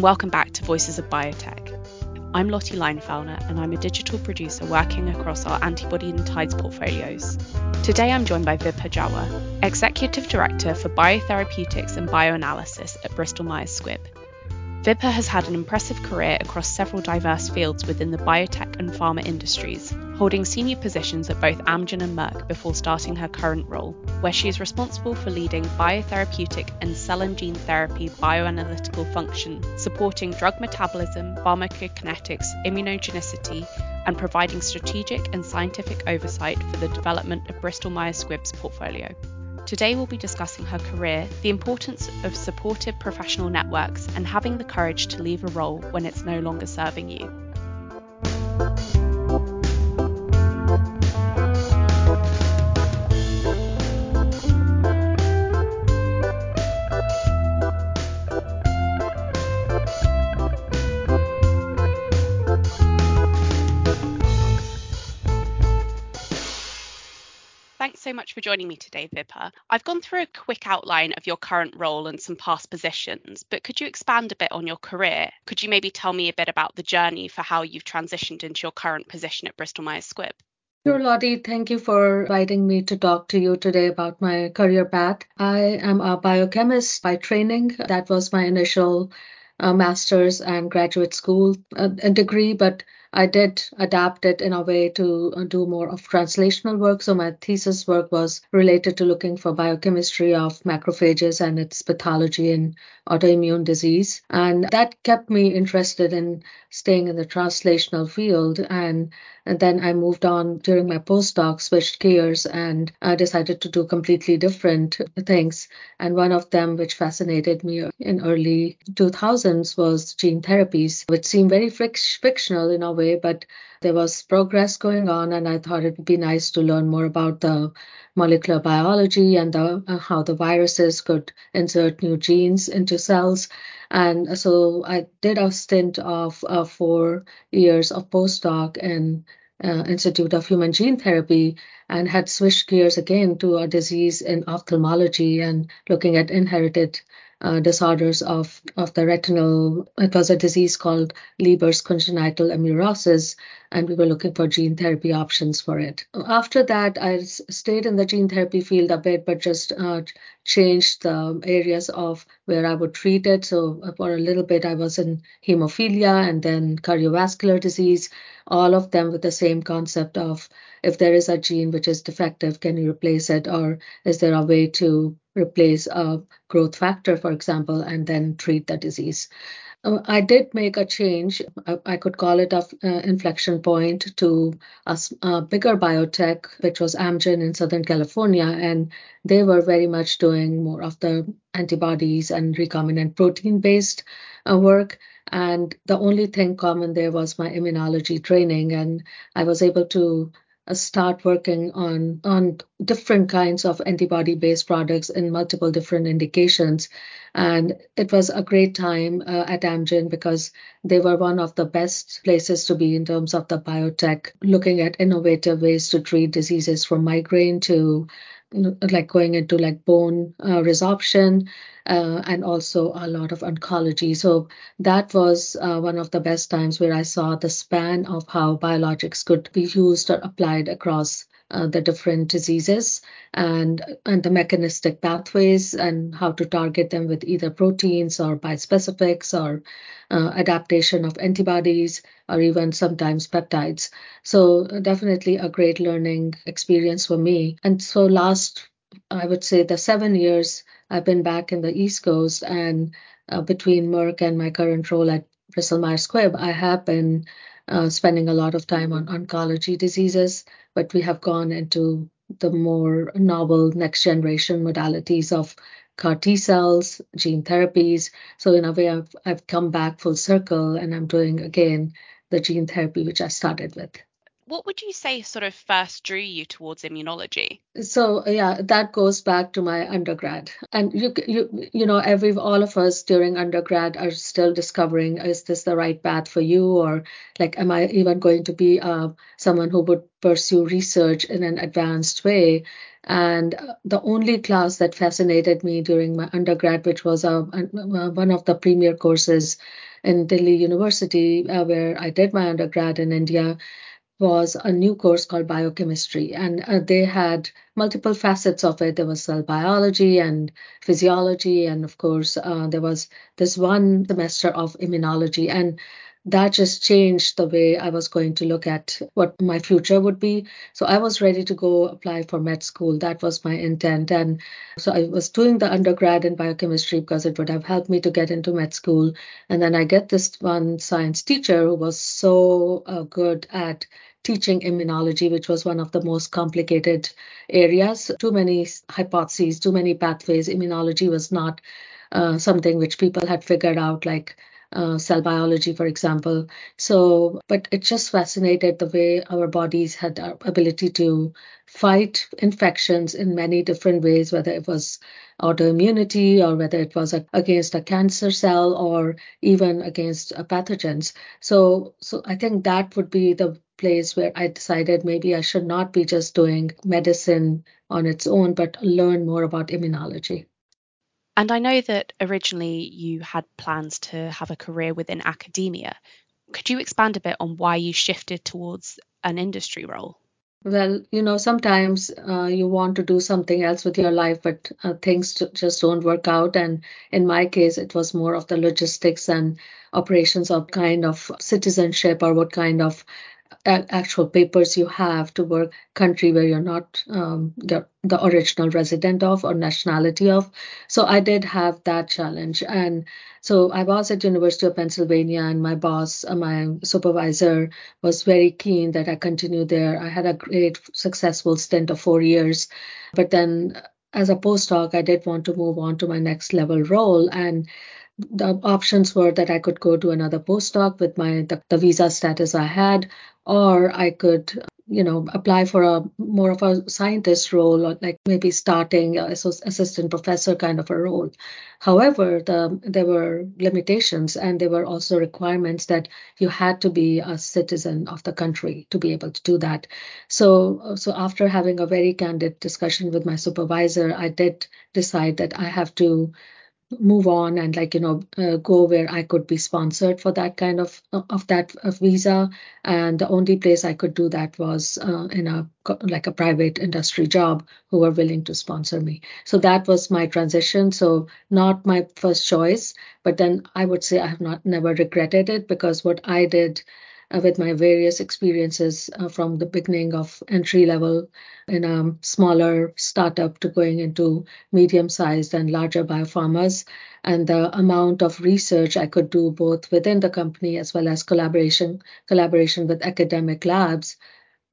And welcome back to Voices of Biotech. I'm Lottie Leinfellner, and I'm a digital producer working across our antibody and tides portfolios. Today I'm joined by Vibha Jawa, Executive Director for Biotherapeutics and Bioanalysis at Bristol Myers Squibb. Vibha has had an impressive career across several diverse fields within the biotech and pharma industries, holding senior positions at both Amgen and Merck before starting her current role, where she is responsible for leading biotherapeutic and cell and gene therapy bioanalytical function, supporting drug metabolism, pharmacokinetics, immunogenicity, and providing strategic and scientific oversight for the development of Bristol Myers Squibb's portfolio. Today, we'll be discussing her career, the importance of supportive professional networks, and having the courage to leave a role when it's no longer serving you. Much for joining me today, Vibha. I've gone through a quick outline of your current role and some past positions, but could you expand a bit on your career? Could you maybe tell me a bit about the journey for how you've transitioned into your current position at Bristol Myers Squibb? Sure, Lottie. Thank you for inviting me to talk to you today about my career path. I am a biochemist by training. That was my initial uh, master's and graduate school uh, degree, but I did adapt it in a way to uh, do more of translational work. So my thesis work was related to looking for biochemistry of macrophages and its pathology in autoimmune disease. And that kept me interested in staying in the translational field. And, and then I moved on during my postdoc, switched gears, and I decided to do completely different things. And one of them, which fascinated me in early 2000s, was gene therapies, which seemed very fictional in a way, but there was progress going on, and I thought it would be nice to learn more about the molecular biology and the, uh, how the viruses could insert new genes into cells. And so I did a stint of uh, four years of postdoc in uh, Institute of Human Gene Therapy and had switched gears again to a disease in ophthalmology and looking at inherited uh, disorders of, of the retinal. It was a disease called Leber's congenital amaurosis, and we were looking for gene therapy options for it. After that, I stayed in the gene therapy field a bit, but just uh, changed the areas of where I would treat it. So uh, for a little bit, I was in hemophilia and then cardiovascular disease, all of them with the same concept of if there is a gene which is defective, can you replace it, or is there a way to replace a growth factor, for example, and then treat the disease. Uh, I did make a change. I, could call it a uh, inflection point to a, a, bigger biotech, which was Amgen in Southern California, and they were very much doing more of the antibodies and recombinant protein-based uh, work. And the only thing common there was my immunology training, and I was able to start working on on different kinds of antibody based products in multiple different indications. And it was a great time uh, at Amgen because they were one of the best places to be in terms of the biotech looking at innovative ways to treat diseases from migraine to like going into like bone uh, resorption uh, and also a lot of oncology. So that was uh, one of the best times where I saw the span of how biologics could be used or applied across uh, the different diseases and and the mechanistic pathways and how to target them with either proteins or bispecifics or uh, adaptation of antibodies or even sometimes peptides. So definitely a great learning experience for me. And so last I would say the seven years I've been back in the East Coast and uh, between Merck and my current role at Bristol Myers Squibb, I have been uh, spending a lot of time on oncology diseases, but we have gone into the more novel next generation modalities of CAR T cells, gene therapies. So in a way, I've, I've come back full circle and I'm doing again the gene therapy which I started with. What would you say sort of first drew you towards immunology? So yeah, that goes back to my undergrad, and you you you know every all of us during undergrad are still discovering is this the right path for you, or like am I even going to be uh, someone who would pursue research in an advanced way? And uh, the only class that fascinated me during my undergrad, which was a, a one of the premier courses in Delhi University, uh, where I did my undergrad in India, was a new course called biochemistry, and uh, they had multiple facets of it. There was cell biology and physiology, and of course, uh, there was this one semester of immunology, and that just changed the way I was going to look at what my future would be. So I was ready to go apply for med school. That was my intent. And so I was doing the undergrad in biochemistry because it would have helped me to get into med school. And then I get this one science teacher who was so uh, good at teaching immunology, which was one of the most complicated areas. Too many hypotheses, too many pathways. Immunology was not uh, something which people had figured out, like uh, cell biology, for example. So, but it just fascinated the way our bodies had our ability to fight infections in many different ways, whether it was autoimmunity or whether it was a, against a cancer cell or even against pathogens. So, so I think that would be the place where I decided maybe I should not be just doing medicine on its own, but learn more about immunology. And I know that originally you had plans to have a career within academia. Could you expand a bit on why you shifted towards an industry role? Well, you know, sometimes uh, you want to do something else with your life, but uh, things just don't work out. And in my case, it was more of the logistics and operations of kind of citizenship or what kind of actual papers you have to work country where you're not um, the, the original resident of or nationality of. So i did have that challenge. And so i was at university of pennsylvania and my boss uh, my supervisor was very keen that i continue there. I had a great successful stint of four years. But then as a postdoc i did want to move on to my next level role. And the options were that I could go to another postdoc with my the, the visa status I had, or I could you know apply for a more of a scientist role or like maybe starting as assistant professor kind of a role. However the there were limitations and there were also requirements that you had to be a citizen of the country to be able to do that. So so after having a very candid discussion with my supervisor i did decide that i have to move on and like you know uh, go where i could be sponsored for that kind of of that of visa. And the only place i could do that was uh, in a like a private industry job who were willing to sponsor me. So that was my transition. So not my first choice but then i would say i have not never regretted it because what i did with my various experiences uh, from the beginning of entry level in a smaller startup to going into medium sized and larger biopharmas and the amount of research I could do both within the company as well as collaboration collaboration with academic labs,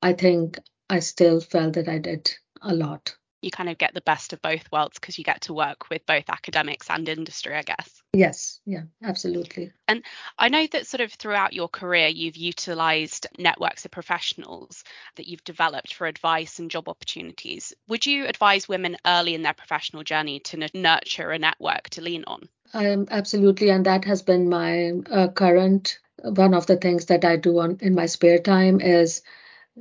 I think I still felt that I did a lot you kind of get the best of both worlds because you get to work with both academics and industry, I guess. Yes, yeah, absolutely. And I know that sort of throughout your career, you've utilized networks of professionals that you've developed for advice and job opportunities. Would you advise women early in their professional journey to nurture a network to lean on? Um, absolutely, and that has been my uh, current one of the things that I do on in my spare time is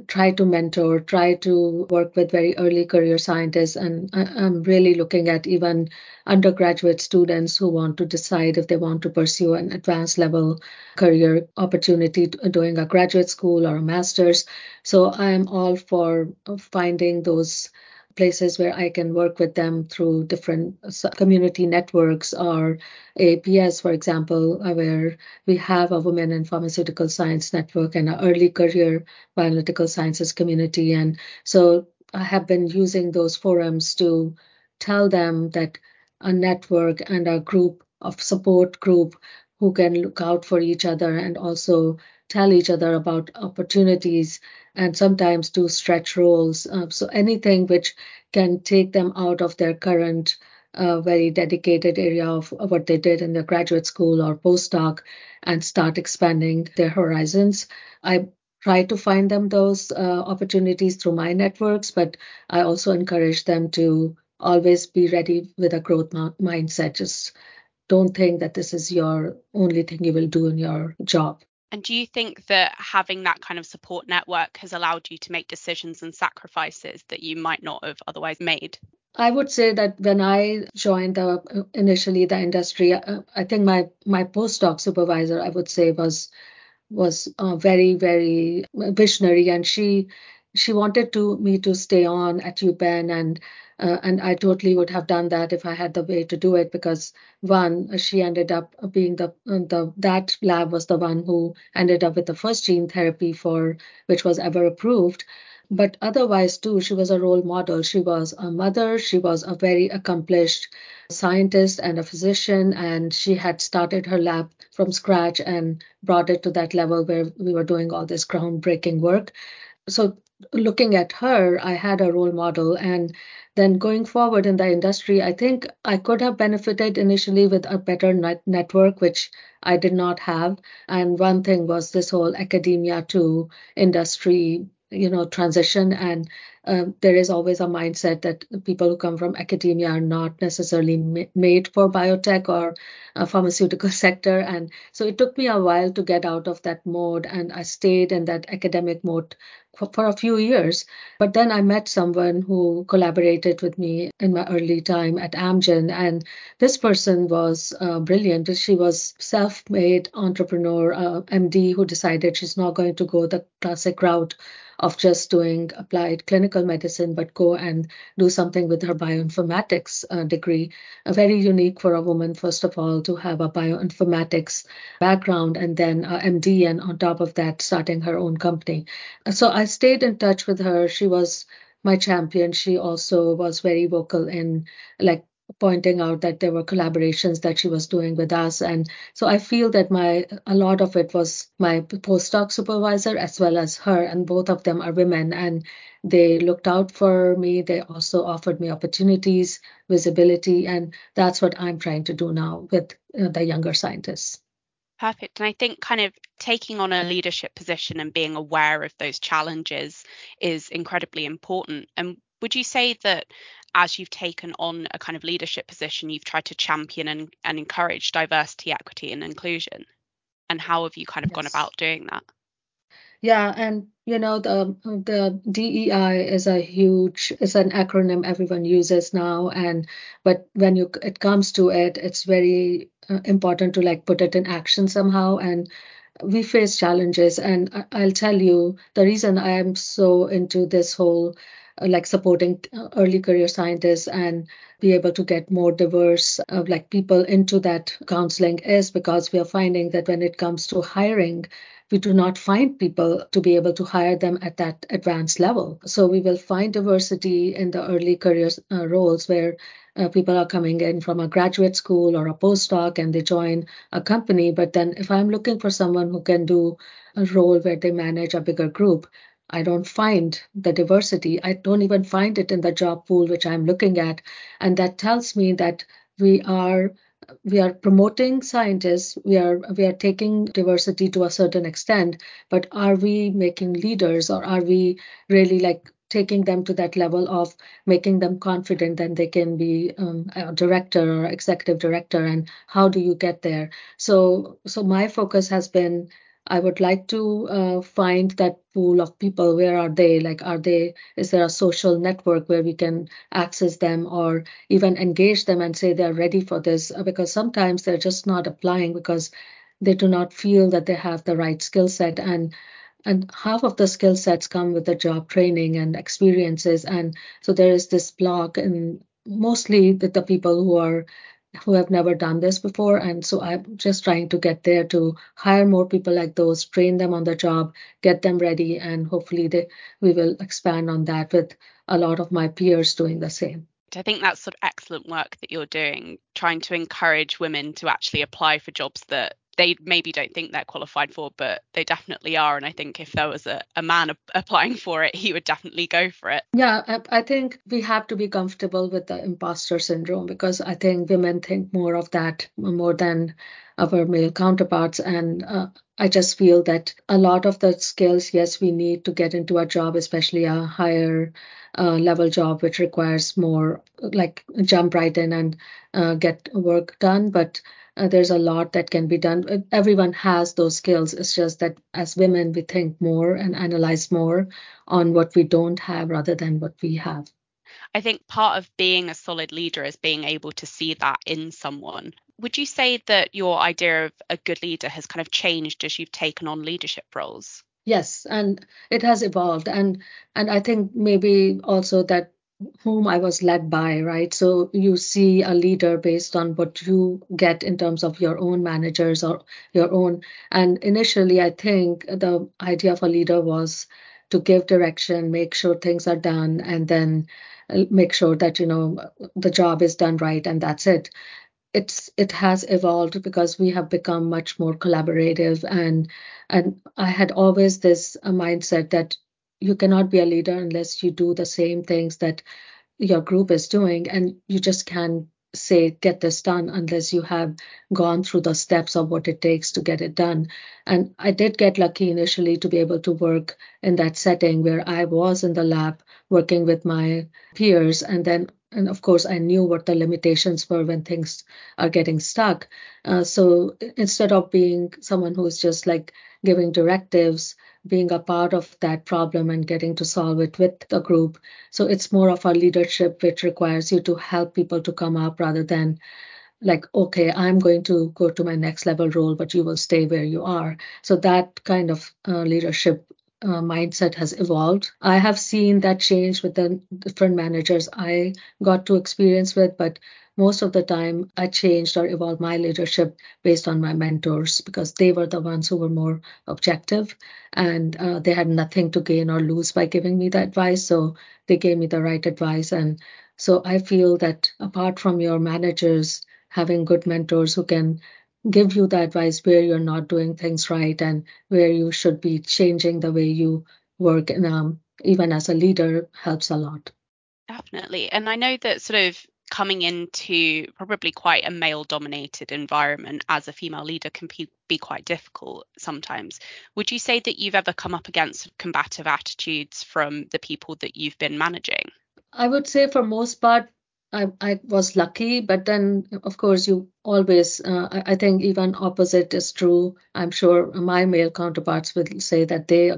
try to mentor, try to work with very early career scientists. And I'm really looking at even undergraduate students who want to decide if they want to pursue an advanced level career opportunity doing a graduate school or a master's. So I'm all for finding those places where I can work with them through different community networks or AAPS, for example, uh, where we have a Women in Pharmaceutical Science network and an early career bioanalytical sciences community. And so I have been using those forums to tell them that a network and a group of support group who can look out for each other and also tell each other about opportunities and sometimes do stretch roles. Uh, so anything which can take them out of their current uh, very dedicated area of, what they did in their graduate school or postdoc and start expanding their horizons. I try to find them those uh, opportunities through my networks, but I also encourage them to always be ready with a growth mindset. Just don't think that this is your only thing you will do in your job. And do you think that having that kind of support network has allowed you to make decisions and sacrifices that you might not have otherwise made? I would say that when I joined initially the industry, uh, I think my my postdoc supervisor, I would say, was was uh, very very visionary, and she she wanted to me to stay on at UPenn and uh, and I totally would have done that if I had the way to do it because one she ended up being the the that lab was the one who ended up with the first gene therapy for which was ever approved. But otherwise too she was a role model. She was a mother. She was a very accomplished scientist and a physician and she had started her lab from scratch and brought it to that level where we were doing all this groundbreaking work. So looking at her i had a role model. And then going forward in the industry i think i could have benefited initially with a better net- network which i did not have. And one thing was this whole academia to industry you know transition. And um, there is always a mindset that people who come from academia are not necessarily ma- made for biotech or pharmaceutical sector. And so it took me a while to get out of that mode. And i stayed in that academic mode for, a few years but then i met someone who collaborated with me in my early time at amgen and this person was uh, brilliant. She was self-made entrepreneur uh, md who decided she's not going to go the classic route of just doing applied clinical medicine, but go and do something with her bioinformatics uh, degree. Uh, very unique for a woman, first of all, to have a bioinformatics background and then a MD, and on top of that, starting her own company. So I stayed in touch with her. She was my champion. She also was very vocal in like pointing out that there were collaborations that she was doing with us and so i feel that my a lot of it was my postdoc supervisor as well as her and both of them are women and they looked out for me they also offered me opportunities visibility and that's what i'm trying to do now with uh, the younger scientists Perfect. And I think kind of taking on a leadership position and being aware of those challenges is incredibly important. And would you say that as you've taken on a kind of leadership position, you've tried to champion and, and encourage diversity, equity, and inclusion? And how have you kind of yes. gone about doing that? Yeah, and you know the the DEI is a huge it's an acronym everyone uses now, and but when you it comes to it, it's very uh, important to like put it in action somehow. And we face challenges, and I'll tell you the reason I am so into this whole like supporting uh, early career scientists and be able to get more diverse uh, like people into that counseling is because we are finding that when it comes to hiring we do not find people to be able to hire them at that advanced level. So we will find diversity in the early career uh, roles where uh, people are coming in from a graduate school or a postdoc and they join a company. But then if i'm looking for someone who can do a role where they manage a bigger group I don't find the diversity. I don't even find it in the job pool which I'm looking at. And that tells me that we are we are promoting scientists we are we are taking diversity to a certain extent but are we making leaders or are we really like taking them to that level of making them confident that they can be um, a director or executive director and how do you get there so so my focus has been I would like to uh, find that pool of people. Where are they? Like, are they, is there a social network where we can access them or even engage them and say they're ready for this? Uh, because sometimes they're just not applying because they do not feel that they have the right skill set. And and half of the skill sets come with the job training and experiences. And so there is this block and mostly the, the people who are who have never done this before. And so I'm just trying to get there to hire more people like those, train them on the job, get them ready, and hopefully they, we will expand on that with a lot of my peers doing the same. I think that's sort of excellent work that you're doing, trying to encourage women to actually apply for jobs that they maybe don't think they're qualified for, but they definitely are. And I think if there was a, a man a- applying for it, he would definitely go for it. Yeah, I, I think we have to be comfortable with the imposter syndrome because I think women think more of that more than our male counterparts. And uh, I just feel that a lot of the skills, yes, we need to get into a job, especially a higher uh, level job, which requires more like jump right in and uh, get work done. But uh, there's a lot that can be done. Everyone has those skills. It's just that as women, we think more and analyze more on what we don't have rather than what we have. I think part of being a solid leader is being able to see that in someone. Would you say that your idea of a good leader has kind of changed as you've taken on leadership roles? Yes, and it has evolved. And and I think maybe also that whom I was led by, right? So you see a leader based on what you get in terms of your own managers or your own. And initially, I think the idea of a leader was to give direction, make sure things are done, and then uh, make sure that you know the job is done right, and that's it. It's it has evolved because we have become much more collaborative, and and I had always this uh, mindset that you cannot be a leader unless you do the same things that your group is doing and you just can't say get this done unless you have gone through the steps of what it takes to get it done. And i did get lucky initially to be able to work in that setting where i was in the lab working with my peers and then and of course i knew what the limitations were when things are getting stuck uh, so instead of being someone who's just like giving directives being a part of that problem and getting to solve it with the group. So it's more of a leadership which requires you to help people to come up rather than like, okay, I'm going to go to my next level role, but you will stay where you are. So that kind of uh, leadership uh, mindset has evolved. I have seen that change with the different managers I got to experience with, but most of the time I changed or evolved my leadership based on my mentors because they were the ones who were more objective and uh, they had nothing to gain or lose by giving me the advice. So they gave me the right advice. And so I feel that apart from your managers having good mentors who can give you the advice where you're not doing things right and where you should be changing the way you work and um, even as a leader helps a lot definitely and i know that sort of coming into probably quite a male dominated environment as a female leader can be, be quite difficult sometimes. Would you say that you've ever come up against combative attitudes from the people that you've been managing? I would say for most part, I, I was lucky, but then of course you always uh, I, I think even opposite is true. I'm sure my male counterparts will say that they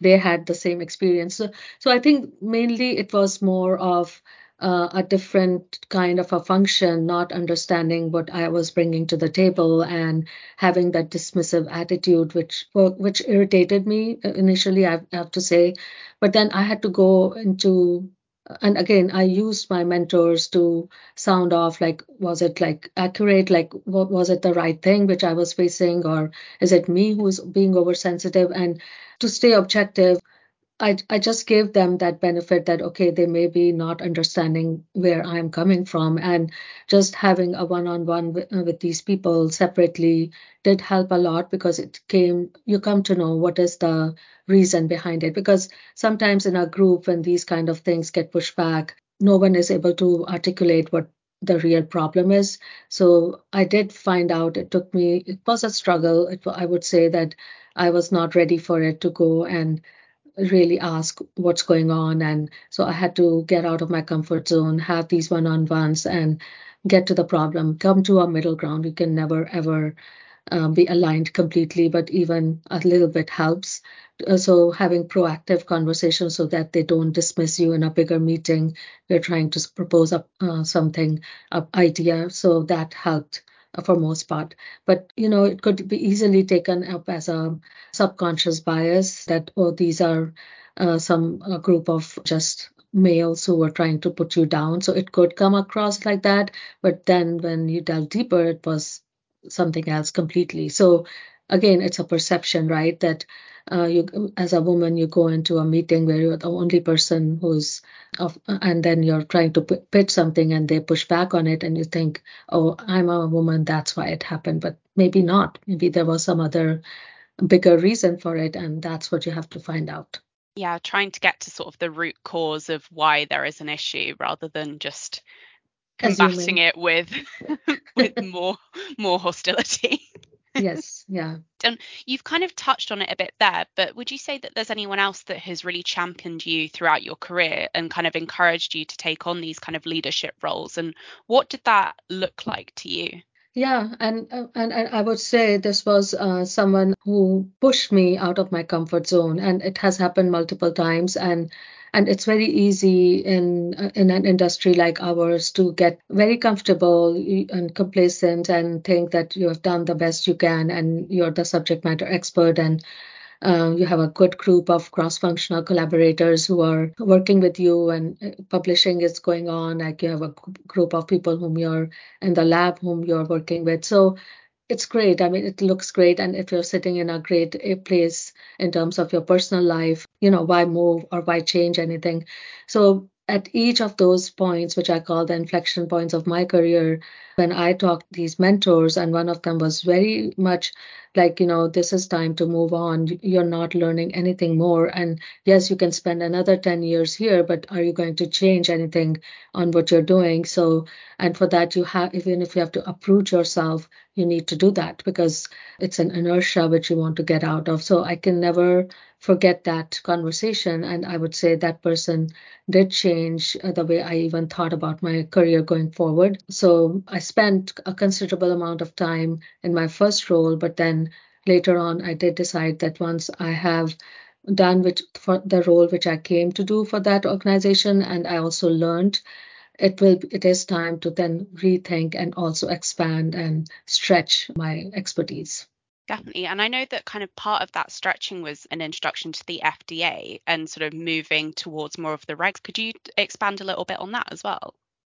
they had the same experience. So, so I think mainly it was more of uh, a different kind of a function, not understanding what I was bringing to the table and having that dismissive attitude, which which irritated me initially. I have to say, but then I had to go into and again i used my mentors to sound off like was it like accurate? Like what was it the right thing which i was facing? Or is it me who's being oversensitive? And to stay objective I, I just gave them that benefit that okay they may be not understanding where i'm coming from. And just having a one-on-one with, uh, these people separately did help a lot because it came you come to know what is the reason behind it. Because sometimes in a group when these kind of things get pushed back no one is able to articulate what the real problem is. So i did find out it took me it was a struggle. It, i would say that i was not ready for it to go and really ask what's going on. And so I had to get out of my comfort zone, have these one on ones, and get to the problem, come to a middle ground. You can never, ever um, be aligned completely, but even a little bit helps. Uh, so having proactive conversations so that they don't dismiss you in a bigger meeting. We're trying to propose a, uh, something, an idea. So that helped for most part. But you know, it could be easily taken up as a subconscious bias that oh, these are uh, some group of just males who were trying to put you down. So it could come across like that. But then when you delve deeper, it was something else completely. So again, it's a perception, right? That uh, you as a woman you go into a meeting where you're the only person who's of, and then you're trying to pitch something and they push back on it and you think oh i'm a woman that's why it happened but maybe not. Maybe there was some other bigger reason for it, and that's what you have to find out. Yeah, trying to get to sort of the root cause of why there is an issue rather than just combating it with with more more hostility. yes, yeah. And you've kind of touched on it a bit there, but would you say that there's anyone else that has really championed you throughout your career and kind of encouraged you to take on these kind of leadership roles? And what did that look like to you? Yeah, and and, and I would say this was uh, someone who pushed me out of my comfort zone, and it has happened multiple times. And and it's very easy in uh, in an industry like ours to get very comfortable and complacent and think that you have done the best you can and you're the subject matter expert and uh, you have a good group of cross-functional collaborators who are working with you and uh, publishing is going on like you have a group of people whom you're in the lab whom you're working with. So it's great. I mean it looks great. And if you're sitting in a great eh, place in terms of your personal life you know why move or why change anything? So at each of those points, which I call the inflection points of my career, when I talked these mentors, and one of them was very much like, you know, this is time to move on. You're not learning anything more. And yes, you can spend another 10 years here, but are you going to change anything on what you're doing? So, and for that, you have, even if you have to uproot yourself, you need to do that because it's an inertia which you want to get out of. So I can never forget that conversation. And I would say that person did change uh, the way I even thought about my career going forward. So I spent a considerable amount of time in my first role, but then later on, I did decide that once I have done which for the role which I came to do for that organization, and I also learned it will it is time to then rethink and also expand and stretch my expertise. Definitely. And I know that kind of part of that stretching was an introduction to the FDA and sort of moving towards more of the regs. Could you expand a little bit on that as well?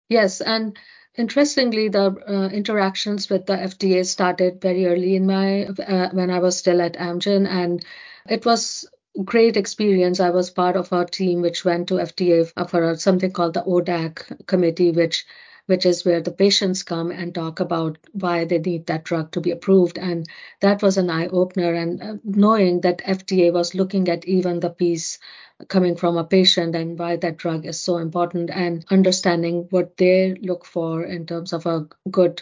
Yes. And interestingly, the uh, interactions with the FDA started very early in my, uh, when I was still at Amgen. And it was great experience. I was part of our team which went to FDA for something called the ODAC committee, which which is where the patients come and talk about why they need that drug to be approved. And that was an eye opener. And uh, knowing that FDA was looking at even the piece coming from a patient and why that drug is so important and understanding what they look for in terms of a good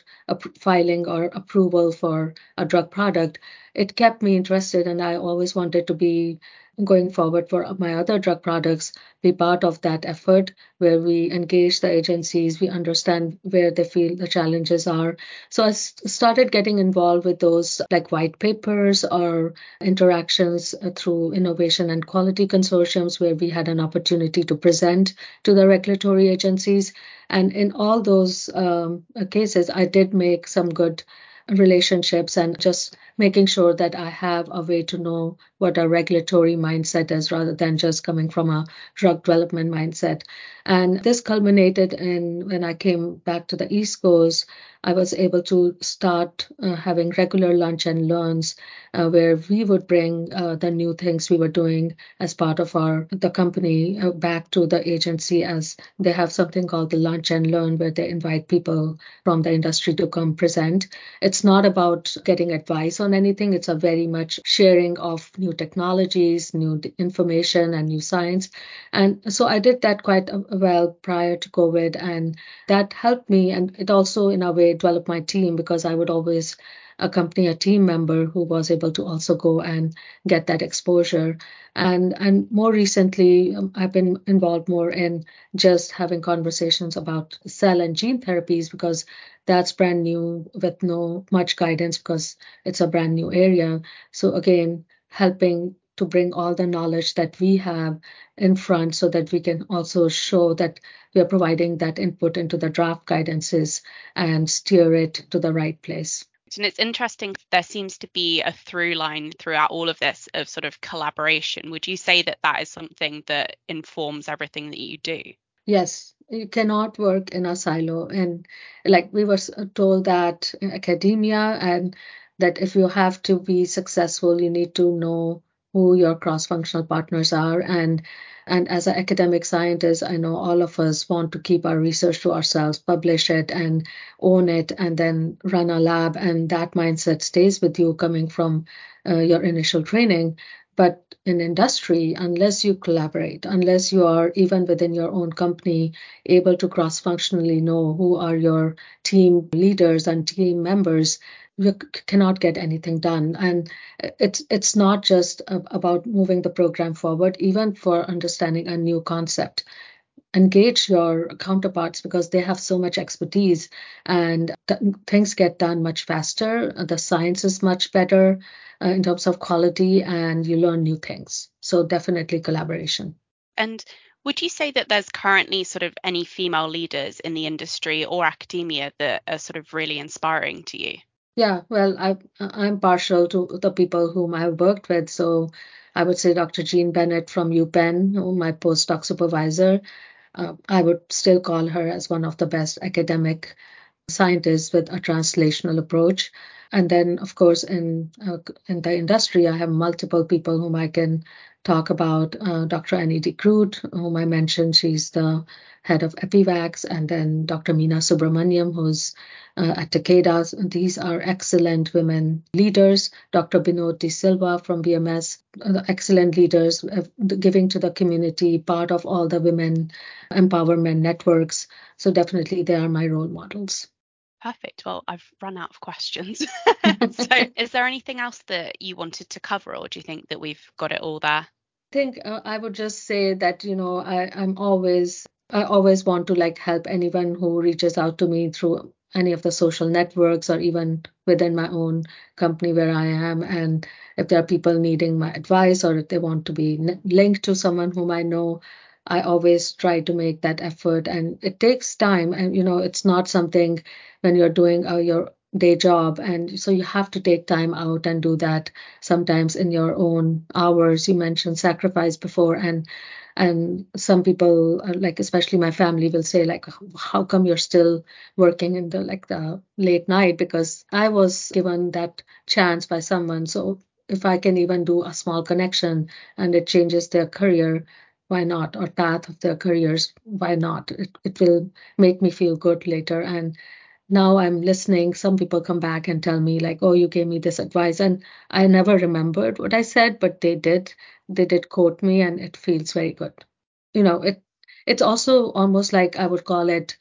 filing or approval for a drug product, it kept me interested. And I always wanted to be going forward for my other drug products be part of that effort where we engage the agencies we understand where they feel the challenges are. So i started getting involved with those like white papers or interactions through innovation and quality consortiums where we had an opportunity to present to the regulatory agencies. And in all those um, cases i did make some good relationships and just making sure that I have a way to know what a regulatory mindset is rather than just coming from a drug development mindset. And this culminated in when I came back to the East Coast, I was able to start uh, having regular lunch and learns uh, where we would bring uh, the new things we were doing as part of our the company uh, back to the agency as they have something called the lunch and learn where they invite people from the industry to come present. It's not about getting advice on anything. It's a very much sharing of new technologies, new information and new science. And so I did that quite uh, well prior to COVID and that helped me and it also in a way develop my team because I would always accompany a team member who was able to also go and get that exposure. And and more recently, um, I've been involved more in just having conversations about cell and gene therapies because that's brand new with no much guidance because it's a brand new area. So again, helping to bring all the knowledge that we have in front so that we can also show that we are providing that input into the draft guidances and steer it to the right place. And it's interesting, there seems to be a through line throughout all of this of sort of collaboration. Would you say that that is something that informs everything that you do? Yes, you cannot work in a silo. And like we were told that in academia, and that if you have to be successful, you need to know who your cross-functional partners are. And and as an academic scientist i know all of us want to keep our research to ourselves publish it and own it and then run a lab. And that mindset stays with you coming from uh, your initial training but in industry unless you collaborate unless you are even within your own company able to cross functionally know who are your team leaders and team members you cannot get anything done. And it's it's not just about moving the program forward even for understanding a new concept engage your counterparts because they have so much expertise and th- things get done much faster the science is much better uh, in terms of quality and you learn new things so definitely collaboration and would you say that there's currently sort of any female leaders in the industry or academia that are sort of really inspiring to you yeah, well, I I'm partial to the people whom I've worked with. So I would say Dr. Jean Bennett from UPenn, my postdoc supervisor. Uh, I would still call her as one of the best academic scientists with a translational approach. And then, of course, in uh, in the industry, I have multiple people whom I can talk about. Uh, Dr. Annie Groot, whom I mentioned, she's the head of Epivax, and then Dr. Meena Subramanyam, who's uh, at Takeda. These are excellent women leaders. Dr. Binodh DeSilva from BMS, uh, excellent leaders, uh, giving to the community, part of all the women empowerment networks. So definitely they are my role models. Perfect. Well, I've run out of questions. so, is there anything else that you wanted to cover, or do you think that we've got it all there? I think uh, I would just say that you know I, I'm always I always want to like help anyone who reaches out to me through any of the social networks or even within my own company where I am. And if there are people needing my advice or if they want to be linked to someone whom I know, I always try to make that effort. And it takes time. And, you know, it's not something when you're doing uh, your day job. And so you have to take time out and do that sometimes in your own hours. You mentioned sacrifice before. And and some people uh, like especially my family will say like how come you're still working in the like the late night because i was given that chance by someone so if i can even do a small connection and it changes their career why not or path of their careers why not it, it will make me feel good later and now I'm listening. Some people come back and tell me, like, oh, you gave me this advice. And I never remembered what I said, but they did. They did quote me, and it feels very good. You know, it it's also almost like I would call it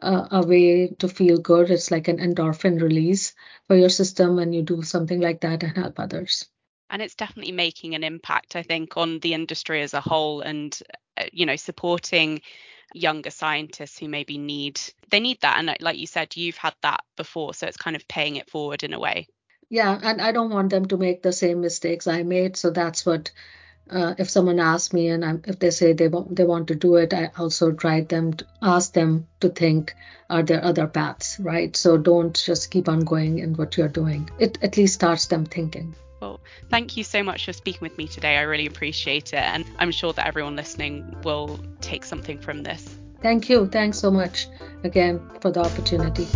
uh, a way to feel good. It's like an endorphin release for your system when you do something like that and help others. And it's definitely making an impact, I think, on the industry as a whole and, uh, you know, supporting younger scientists who maybe need they need that and like you said you've had that before so it's kind of paying it forward in a way yeah and i don't want them to make the same mistakes i made so that's what uh, if someone asks me and I'm, if they say they want they want to do it i also try them to ask them to think are there other paths right so don't just keep on going in what you're doing it at least starts them thinking well, thank you so much for speaking with me today. I really appreciate it. And I'm sure that everyone listening will take something from this. Thank you. Thanks so much again for the opportunity.